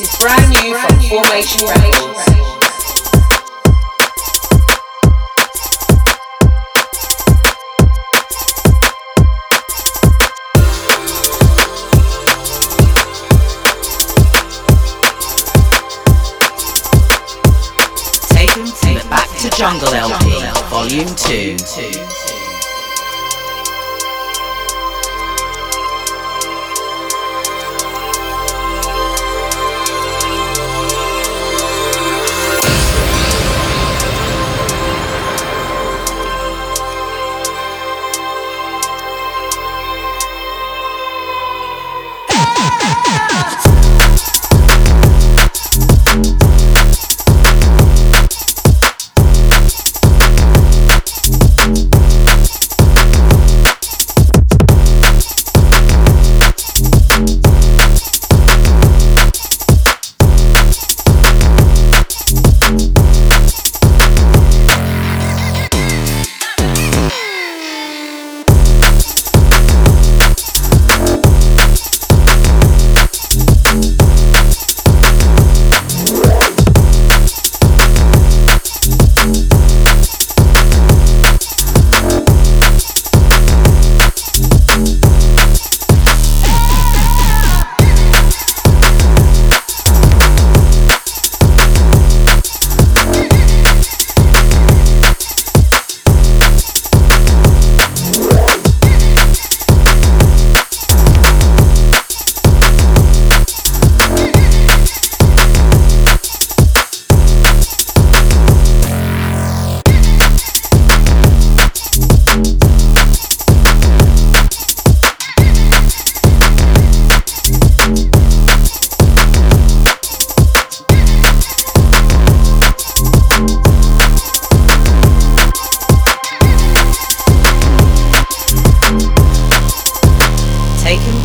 This is brand new from Formation Records. Taken from the Back to Jungle LP, Volume 2.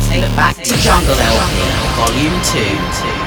From Back to Jungle Volume 2.